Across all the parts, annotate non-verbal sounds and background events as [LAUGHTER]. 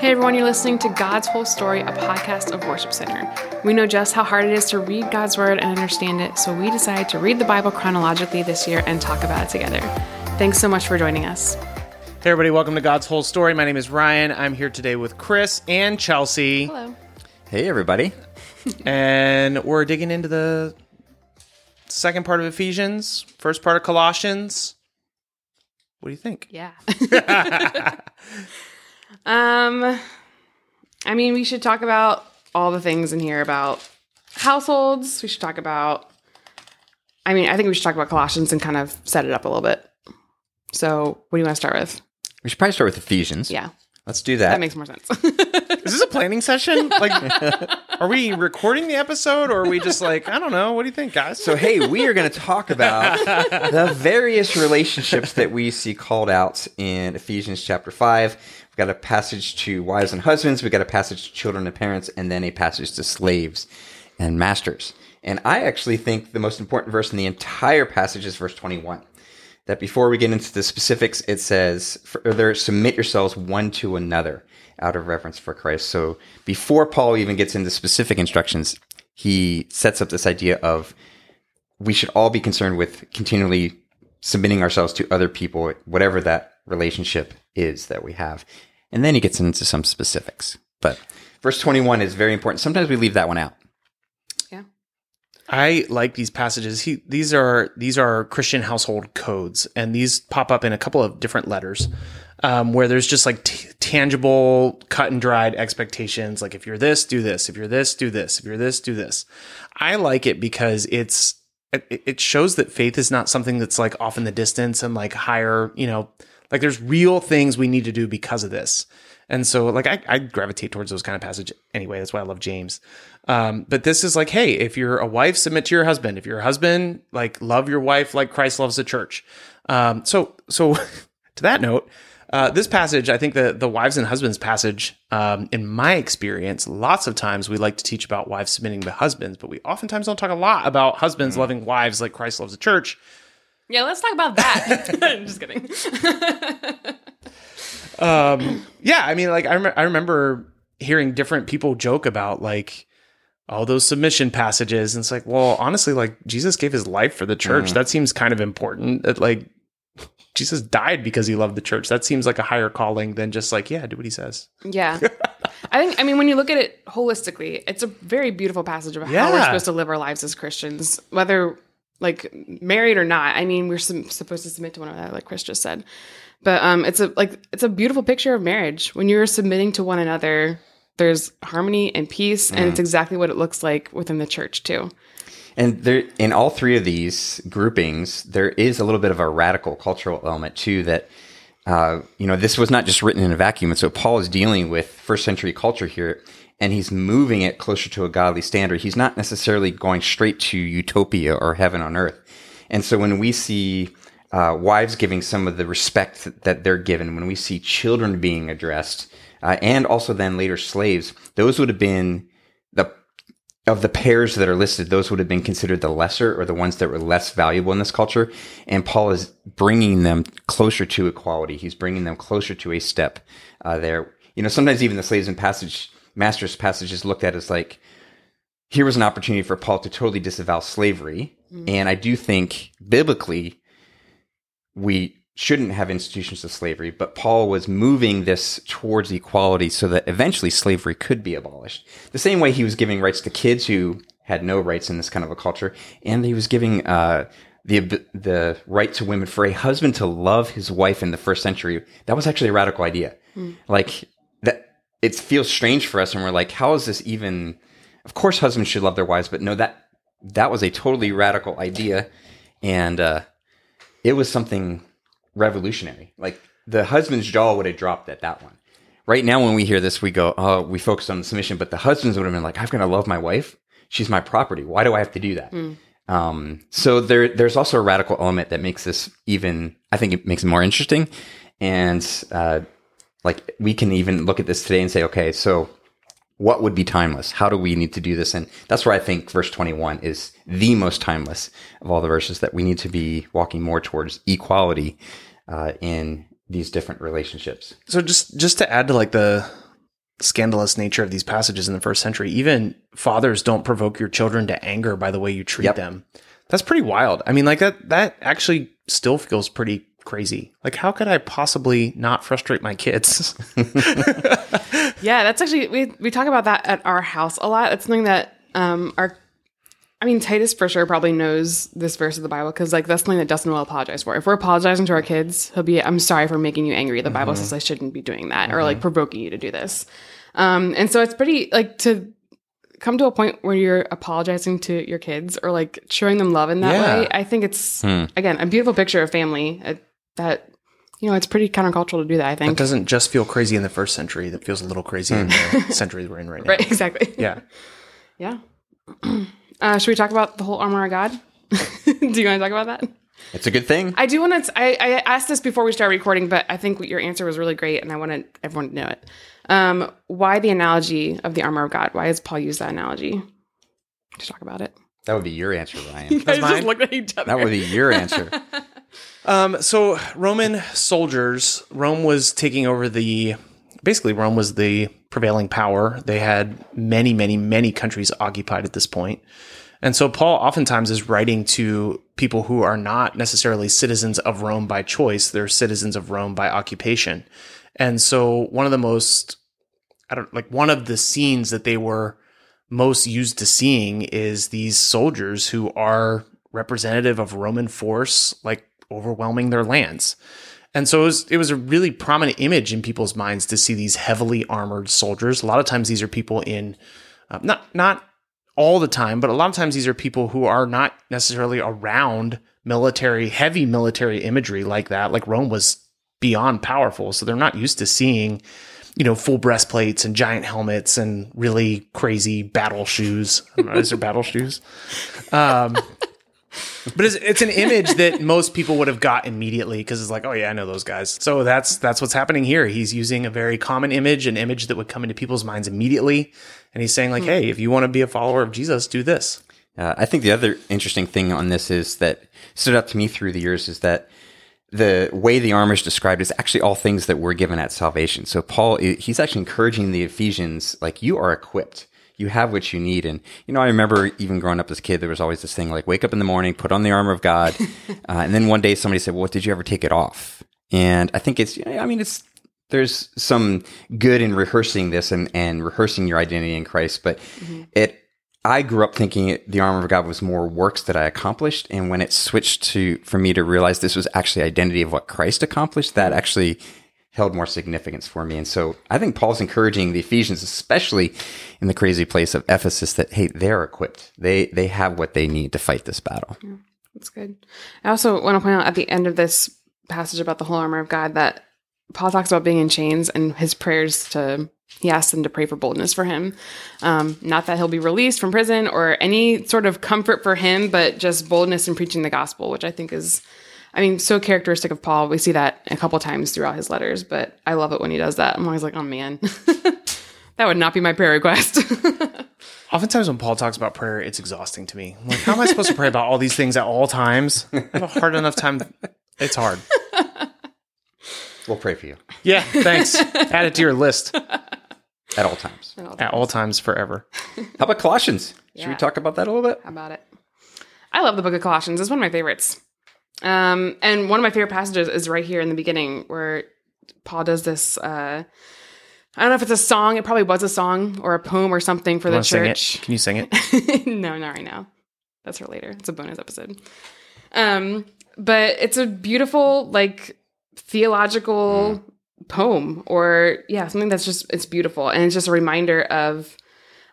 Hey everyone, you're listening to God's Whole Story, a podcast of Worship Center. We know just how hard it is to read God's Word and understand it, so we decided to read the Bible chronologically this year and talk about it together. Thanks so much for joining us. Hey everybody, welcome to God's Whole Story. My name is Ryan. I'm here today with Chris and Chelsea. Hello. Hey, everybody. [LAUGHS] And we're digging into the second part of Ephesians, first part of Colossians. What do you think? Yeah. [LAUGHS] [LAUGHS] um, I mean, we should talk about all the things in here about households. We should talk about. I mean, I think we should talk about Colossians and kind of set it up a little bit. So, what do you want to start with? We should probably start with Ephesians. Yeah, Let's do that. that makes more sense. [LAUGHS] Is this a planning session? Like, [LAUGHS] are we recording the episode or are we just like, I don't know. What do you think, guys? so, hey, we are going to talk about [LAUGHS] the various relationships that we see called out in Ephesians chapter 5. We've got a passage to wives and husbands, we've got a passage to children and parents, and then a passage to slaves and masters. And I actually think the most important verse in the entire passage is verse 21. That before we get into the specifics, it says, Further, submit yourselves one to another out of reverence for Christ. So before Paul even gets into specific instructions, he sets up this idea of we should all be concerned with continually submitting ourselves to other people, whatever that relationship is that we have. And then he gets into some specifics. But verse 21 is very important. Sometimes we leave that one out. I like these passages. He, these are these are Christian household codes, and these pop up in a couple of different letters, um, where there's just like t- tangible, cut and dried expectations. Like if you're this, do this. If you're this, do this. If you're this, do this. I like it because it's it, it shows that faith is not something that's like off in the distance and like higher. You know, like there's real things we need to do because of this. And so, like, I, I gravitate towards those kind of passage anyway. That's why I love James. Um, but this is like, hey, if you're a wife, submit to your husband. If you're a husband, like, love your wife like Christ loves the church. Um, so, so [LAUGHS] to that note, uh, this passage, I think the the wives and husbands passage, um, in my experience, lots of times we like to teach about wives submitting to husbands, but we oftentimes don't talk a lot about husbands loving wives like Christ loves the church. Yeah, let's talk about that. [LAUGHS] I'm Just kidding. [LAUGHS] um yeah i mean like I, rem- I remember hearing different people joke about like all those submission passages and it's like well honestly like jesus gave his life for the church that seems kind of important that like [LAUGHS] jesus died because he loved the church that seems like a higher calling than just like yeah do what he says Yeah. I think, I mean, when you look at it holistically, it's a very beautiful passage of how we're supposed to live our lives as Christians, whether like married or not. I mean, we're sum- supposed to submit to one another, like Chris just said. But um, it's a like it's a beautiful picture of marriage. When you're submitting to one another, there's harmony and peace, and it's exactly what it looks like within the church too. And there, in all three of these groupings, there is a little bit of a radical cultural element too. That uh, you know, this was not just written in a vacuum, and so Paul is dealing with first century culture here, and he's moving it closer to a godly standard. He's not necessarily going straight to utopia or heaven on earth. And so when we see uh, wives giving some of the respect that- they're given, when we see children being addressed, uh, and also then later slaves, those would have been the of the pairs that are listed, those would have been considered the lesser or the ones that were less valuable in this culture. And Paul is bringing them closer to equality. He's bringing them closer to a step uh, there. You know, sometimes even the slaves in passage, master's passage is looked at as like, here was an opportunity for Paul to totally disavow slavery. And I do think biblically, we shouldn't have institutions of slavery, but Paul was moving this towards equality so that eventually slavery could be abolished. The same way he was giving rights to kids who had no rights in this kind of a culture, and he was giving uh, the the right to women for a husband to love his wife in the first century. That was actually a radical idea. Like that, it feels strange for us, and we're like, how is this even? Of course, husbands should love their wives, but no, that that was a totally radical idea, and uh, it was something revolutionary. Like the husband's jaw would have dropped at that one. Right now, when we hear this, we go, "Oh, we focus on the submission," but the husbands would have been like, "I've got to love my wife. She's my property. Why do I have to do that?" Um, so there, there's also a radical element that makes this even. I think it makes it more interesting, and uh, like we can even look at this today and say, "Okay, so what would be timeless? How do we need to do this?" And that's where I think verse 21 is the most timeless of all the verses that we need to be walking more towards equality uh, in these different relationships. So just just to add to like the scandalous nature of these passages in the first century. Even fathers don't provoke your children to anger by the way you treat Yep. them. That's pretty wild. I mean, like that that actually still feels pretty crazy. Like how could I possibly not frustrate my kids? [LAUGHS] Yeah, that's actually we we talk about that at our house a lot. It's something that um our I mean Titus for sure probably knows this verse of the Bible because like that's something that Dustin will apologize for. If we're apologizing to our kids, he'll be I'm sorry for making you angry. The Bible says I shouldn't be doing that or like provoking you to do this. Um and so it's pretty like to come to a point where you're apologizing to your kids or like showing them love in that Yeah. way. I think it's again a beautiful picture of family uh, that you know it's pretty countercultural to do that. I think. It doesn't just feel crazy in the first century. That feels a little crazy in the century we're in right [LAUGHS] now. right exactly Yeah. Yeah. [CLEARS THROAT] Uh, should we talk about the whole armor of God? [LAUGHS] Do you want to talk about that? It's a good thing. I do want to. I, I asked this before we started recording, but I think your answer was really great, and I wanted everyone to know it. Um, why the analogy of the armor of God? Why does Paul use that analogy to talk about it? That would be your answer, Ryan. [LAUGHS] Guys mine? just looked at each other. that would be your answer. Um, so Roman soldiers, Rome was taking over the basically Rome was the prevailing power. They had many, many, many countries occupied at this point. And so Paul oftentimes is writing to people who are not necessarily citizens of Rome by choice, they're citizens of Rome by occupation. And so one of the most I don't like one of the scenes that they were most used to seeing is these soldiers who are representative of Roman force, like overwhelming their lands. And so it was, it was a really prominent image in people's minds to see these heavily armored soldiers. A lot of times these are people in, uh, not, not all the time, but a lot of times these are people who are not necessarily around military, heavy military imagery like that. Like Rome was beyond powerful. So they're not used to seeing, you know, full breastplates and giant helmets and really crazy battle shoes. Is there battle shoes? Um, [LAUGHS] but it's, it's an image that most people would have got immediately because it's like, oh yeah, I know those guys. So that's that's what's happening here. He's using a very common image, an image that would come into people's minds immediately, and he's saying like, hey, if you want to be a follower of Jesus, do this. Uh, I think the other interesting thing on this is that stood out to me through the years is that the way the armor is described is actually all things that we're given at salvation. So Paul, he's actually encouraging the Ephesians, like you are equipped. You have what you need. And, you know, I remember even growing up as a kid, there was always this thing like wake up in the morning, put on the armor of God. [LAUGHS] uh, and then one day somebody said, well, did you ever take it off? And I think it's, I mean, it's, there's some good in rehearsing this and, and rehearsing your identity in Christ, but it, I grew up thinking the armor of God was more works that I accomplished, and when it switched to for me to realize this was actually identity of what Christ accomplished, that actually held more significance for me. And so I think Paul's encouraging the Ephesians, especially in the crazy place of Ephesus, that hey, they're equipped. They they have what they need to fight this battle. That's good. I also want to point out at the end of this passage about the whole armor of God that Paul talks about being in chains and his prayers to he asks them to pray for boldness for him. Um, not that he'll be released from prison or any sort of comfort for him, but just boldness in preaching the gospel, which I think is, I mean, so characteristic of Paul. We see that a couple times throughout his letters, but I love it when he does that. I'm always like, oh man, [LAUGHS] that would not be my prayer request. [LAUGHS] Oftentimes when Paul talks about prayer, it's exhausting to me. I'm like, how am I supposed to pray about all these things at all times? I have a hard enough time. It's hard. We'll pray for you Yeah, thanks. Add it to your list at all times. at all times forever. How about Colossians? Should we talk about that a little bit? How about it? I love the book of Colossians. It's one of my favorites. Um, and one of my favorite passages is right here in the beginning where Paul does this. Uh, I don't know if it's a song. It probably was a song or a poem or something for the church. Can you sing it? [LAUGHS] no, not right now. That's for later. It's a bonus episode. Um, but it's a beautiful, like theological poem, or yeah, something that's just it's beautiful, and it's just a reminder of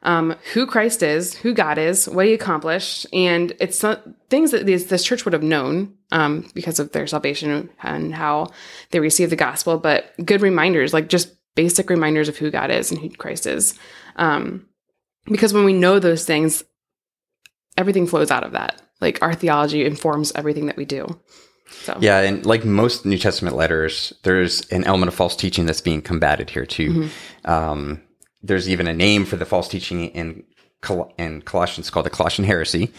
um, who Christ is, who God is, what He accomplished, and it's things that these, this church would have known um, because of their salvation and how they received the gospel. But good reminders, like just basic reminders of who God is and who Christ is. Um, because when we know those things, everything flows out of that. Like our theology informs everything that we do. So Yeah, and like most New Testament letters, there's an element of false teaching that's being combated here too. Um, there's even a name for the false teaching in Col- in Colossians called the Colossian heresy,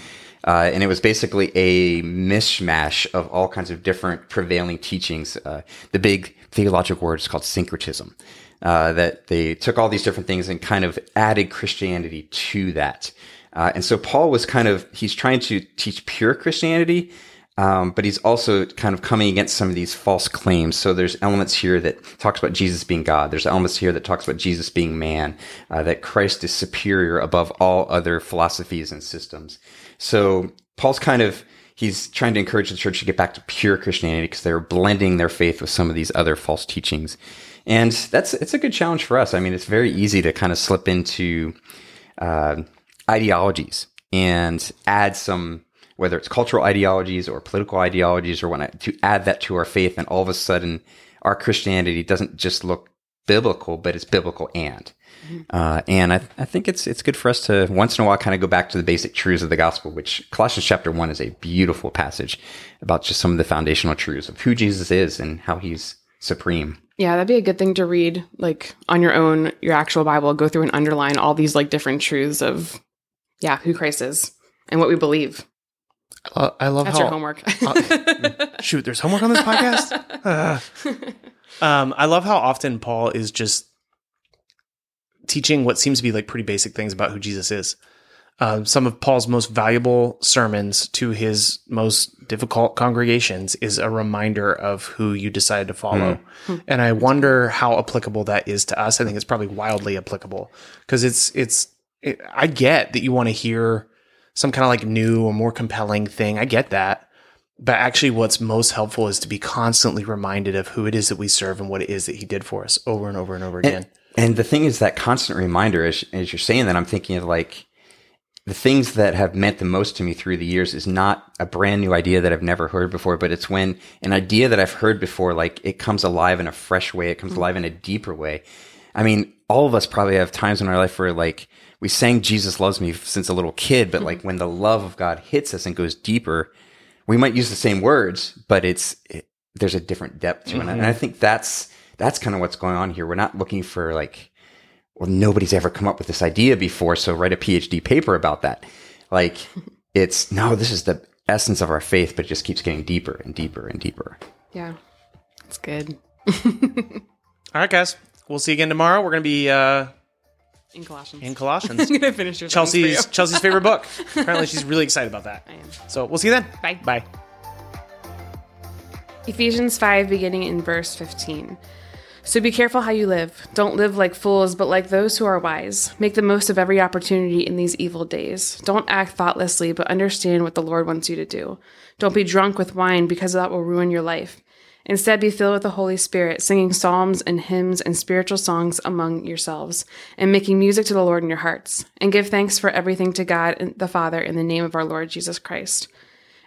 uh, and it was basically a mishmash of all kinds of different prevailing teachings. Uh, the big theological word is called syncretism. Uh, that they took all these different things and kind of added Christianity to that. Uh, and so Paul was kind of, he's trying to teach pure Christianity, um, but he's also kind of coming against some of these false claims. So there's elements here that talks about Jesus being God. There's elements here that talks about Jesus being man, uh, that Christ is superior above all other philosophies and systems. So Paul's kind of, he's trying to encourage the church to get back to pure Christianity because they're blending their faith with some of these other false teachings. And that's, it's a good challenge for us. I mean, it's very easy to kind of slip into, uh, ideologies and add some, whether it's cultural ideologies or political ideologies or whatnot, to add that to our faith. And all of a sudden, our Christianity doesn't just look biblical, but it's biblical and. Uh, and I, I think it's it's good for us to once in a while kind of go back to the basic truths of the gospel, which Colossians chapter one is a beautiful passage about just some of the foundational truths of who Jesus is and how he's supreme. Yeah, that'd be a good thing to read, like on your own, your actual Bible. Go through and underline all these like different truths of, yeah, who Christ is and what we believe. Uh, I love That's how your homework. [LAUGHS] shoot. There's homework on this podcast. [LAUGHS] Ugh. um, I love how often Paul is just teaching what seems to be like pretty basic things about who Jesus is. Um, some of Paul's most valuable sermons to his most difficult congregations is a reminder of who you decided to follow. And I wonder how applicable that is to us. I think it's probably wildly applicable because it's, it's, it, I get that you want to hear some kind of like new or more compelling thing. I get that. But actually, what's most helpful is to be constantly reminded of who it is that we serve and what it is that he did for us over and over and over again. And the thing is that constant reminder, as, as you're saying that, I'm thinking of like the things that have meant the most to me through the years is not a brand new idea that I've never heard before, but it's when an idea that I've heard before, like it comes alive in a fresh way, it comes mm-hmm. alive in a deeper way. I mean, all of us probably have times in our life where like we sang Jesus loves me since a little kid, but like when the love of God hits us and goes deeper, we might use the same words, but it's, it, there's a different depth to it. And I think that's, that's kind of what's going on here. We're not looking for like, well, nobody's ever come up with this idea before, so write a PhD paper about that. Like, [LAUGHS] it's no, this is the essence of our faith, but it just keeps getting deeper and deeper and deeper. yeah, it's good. [LAUGHS] All right, guys. We'll see you again tomorrow. We're going to be uh, In Colossians. in Colossians. [LAUGHS] I'm gonna finish your things for Chelsea's you. Chelsea's favorite book. [LAUGHS] Apparently, she's really excited about that. I am. So we'll see you then. Bye. Bye. Ephesians 5, beginning in verse 15. So be careful how you live. Don't live like fools, but like those who are wise. Make the most of every opportunity in these evil days. Don't act thoughtlessly, but understand what the Lord wants you to do. Don't be drunk with wine, because that will ruin your life. Instead, be filled with the Holy Spirit, singing psalms and hymns and spiritual songs among yourselves, and making music to the Lord in your hearts. And give thanks for everything to God the Father in the name of our Lord Jesus Christ.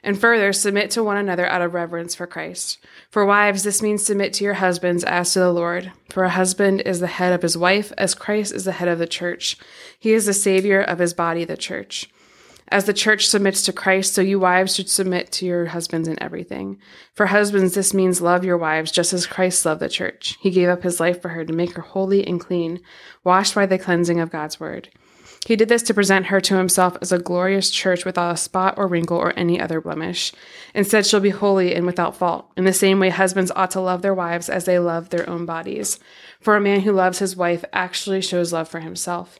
And further, submit to one another out of reverence for Christ. For wives, this means submit to your husbands as to the Lord. For a husband is the head of his wife, as Christ is the head of the church. He is the Savior of his body, the church. As the church submits to Christ, so you wives should submit to your husbands in everything. For husbands, this means love your wives just as Christ loved the church. He gave up his life for her to make her holy and clean, washed by the cleansing of God's word. He did this to present her to himself as a glorious church without a spot or wrinkle or any other blemish. Instead, she'll be holy and without fault. In the same way, husbands ought to love their wives as they love their own bodies. For a man who loves his wife actually shows love for himself.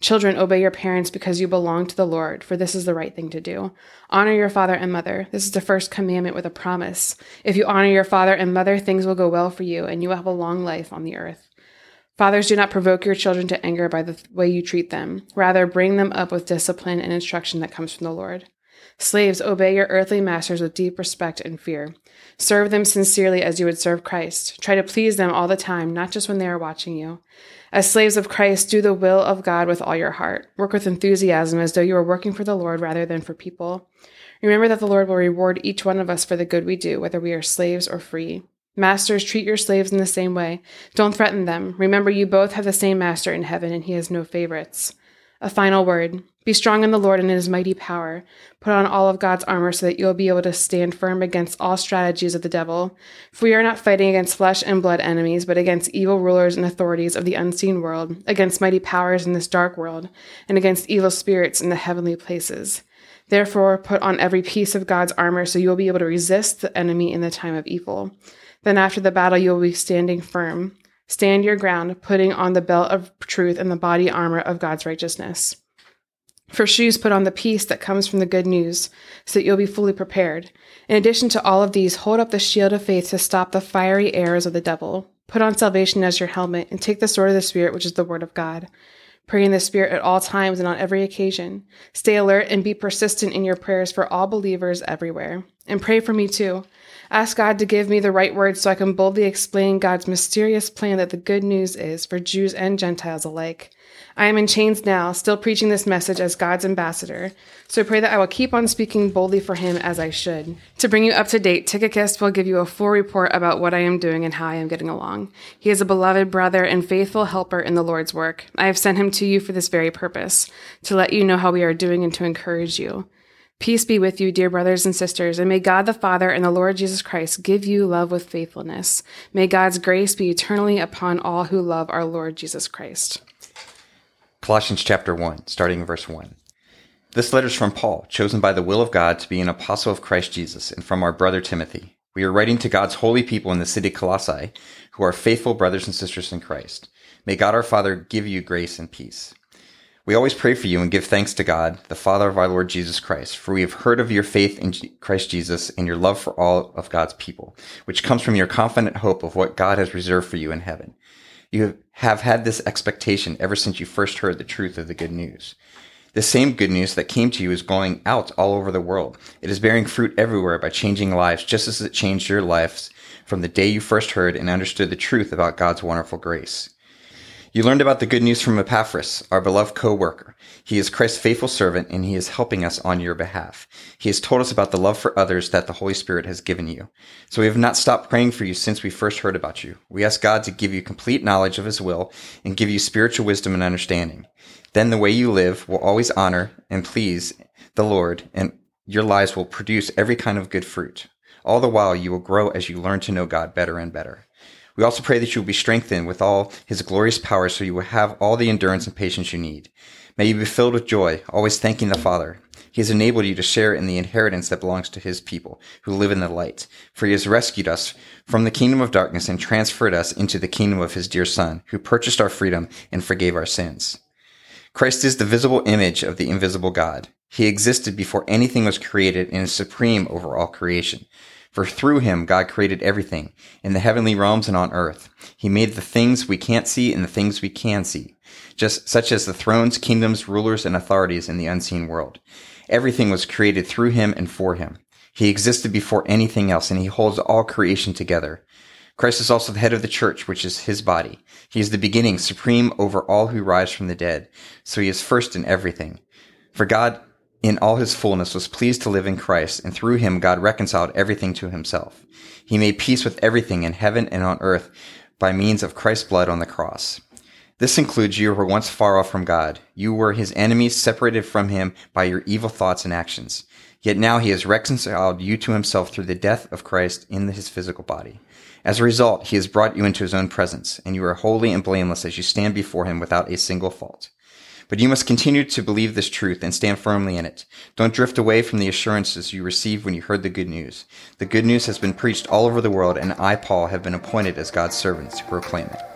Children, obey your parents because you belong to the Lord, for this is the right thing to do. Honor your father and mother. This is the first commandment with a promise. If you honor your father and mother, things will go well for you, and you will have a long life on the earth. Fathers, do not provoke your children to anger by the way you treat them. Rather, bring them up with discipline and instruction that comes from the Lord. Slaves, obey your earthly masters with deep respect and fear. Serve them sincerely as you would serve Christ. Try to please them all the time, not just when they are watching you. As slaves of Christ, do the will of God with all your heart. Work with enthusiasm as though you are working for the Lord rather than for people. Remember that the Lord will reward each one of us for the good we do, whether we are slaves or free. Masters, treat your slaves in the same way. Don't threaten them. Remember, you both have the same master in heaven, and he has no favorites. A final word. Be strong in the Lord and in his mighty power. Put on all of God's armor so that you'll be able to stand firm against all strategies of the devil. For we are not fighting against flesh and blood enemies, but against evil rulers and authorities of the unseen world, against mighty powers in this dark world, and against evil spirits in the heavenly places. Therefore, put on every piece of God's armor so you'll be able to resist the enemy in the time of evil. Then after the battle, you'll be standing firm. Stand your ground, putting on the belt of truth and the body armor of God's righteousness. For shoes, put on the peace that comes from the good news, so that you'll be fully prepared. In addition to all of these, hold up the shield of faith to stop the fiery arrows of the devil. Put on salvation as your helmet, and take the sword of the Spirit, which is the word of God. Pray in the Spirit at all times and on every occasion. Stay alert and be persistent in your prayers for all believers everywhere. And pray for me too. Ask God to give me the right words so I can boldly explain God's mysterious plan that the good news is for Jews and Gentiles alike. I am in chains now, still preaching this message as God's ambassador, so pray that I will keep on speaking boldly for him as I should. To bring you up to date, Tychicus will give you a full report about what I am doing and how I am getting along. He is a beloved brother and faithful helper in the Lord's work. I have sent him to you for this very purpose, to let you know how we are doing and to encourage you. Peace be with you, dear brothers and sisters, and may God the Father and the Lord Jesus Christ give you love with faithfulness. May God's grace be eternally upon all who love our Lord Jesus Christ. Colossians chapter 1, starting in verse 1. This letter is from Paul, chosen by the will of God to be an apostle of Christ Jesus, and from our brother Timothy. We are writing to God's holy people in the city of Colossae, who are faithful brothers and sisters in Christ. May God our Father give you grace and peace. We always pray for you and give thanks to God, the Father of our Lord Jesus Christ, for we have heard of your faith in Christ Jesus and your love for all of God's people, which comes from your confident hope of what God has reserved for you in heaven. You have had this expectation ever since you first heard the truth of the good news. The same good news that came to you is going out all over the world. It is bearing fruit everywhere by changing lives, just as it changed your lives from the day you first heard and understood the truth about God's wonderful grace. You learned about the good news from Epaphras, our beloved co-worker. He is Christ's faithful servant and he is helping us on your behalf. He has told us about the love for others that the Holy Spirit has given you. So we have not stopped praying for you since we first heard about you. We ask God to give you complete knowledge of his will and give you spiritual wisdom and understanding. Then the way you live will always honor and please the Lord and your lives will produce every kind of good fruit. All the while you will grow as you learn to know God better and better. We also pray that you will be strengthened with all his glorious power so you will have all the endurance and patience you need. May you be filled with joy, always thanking the Father. He has enabled you to share in the inheritance that belongs to his people who live in the light. For he has rescued us from the kingdom of darkness and transferred us into the kingdom of his dear son, who purchased our freedom and forgave our sins. Christ is the visible image of the invisible God. He existed before anything was created and is supreme over all creation. For through him God created everything, in the heavenly realms and on earth. He made the things we can't see and the things we can see, just such as the thrones, kingdoms, rulers, and authorities in the unseen world. Everything was created through him and for him. He existed before anything else, and he holds all creation together. Christ is also the head of the church, which is his body. He is the beginning, supreme over all who rise from the dead. So he is first in everything. For God in all his fullness was pleased to live in Christ, and through him God reconciled everything to himself. He made peace with everything in heaven and on earth by means of Christ's blood on the cross. This includes you who were once far off from God. You were his enemies, separated from him by your evil thoughts and actions. Yet now he has reconciled you to himself through the death of Christ in his physical body. As a result, he has brought you into his own presence, and you are holy and blameless as you stand before him without a single fault. But you must continue to believe this truth and stand firmly in it. Don't drift away from the assurances you received when you heard the good news. The good news has been preached all over the world, and I, Paul, have been appointed as God's servants to proclaim it.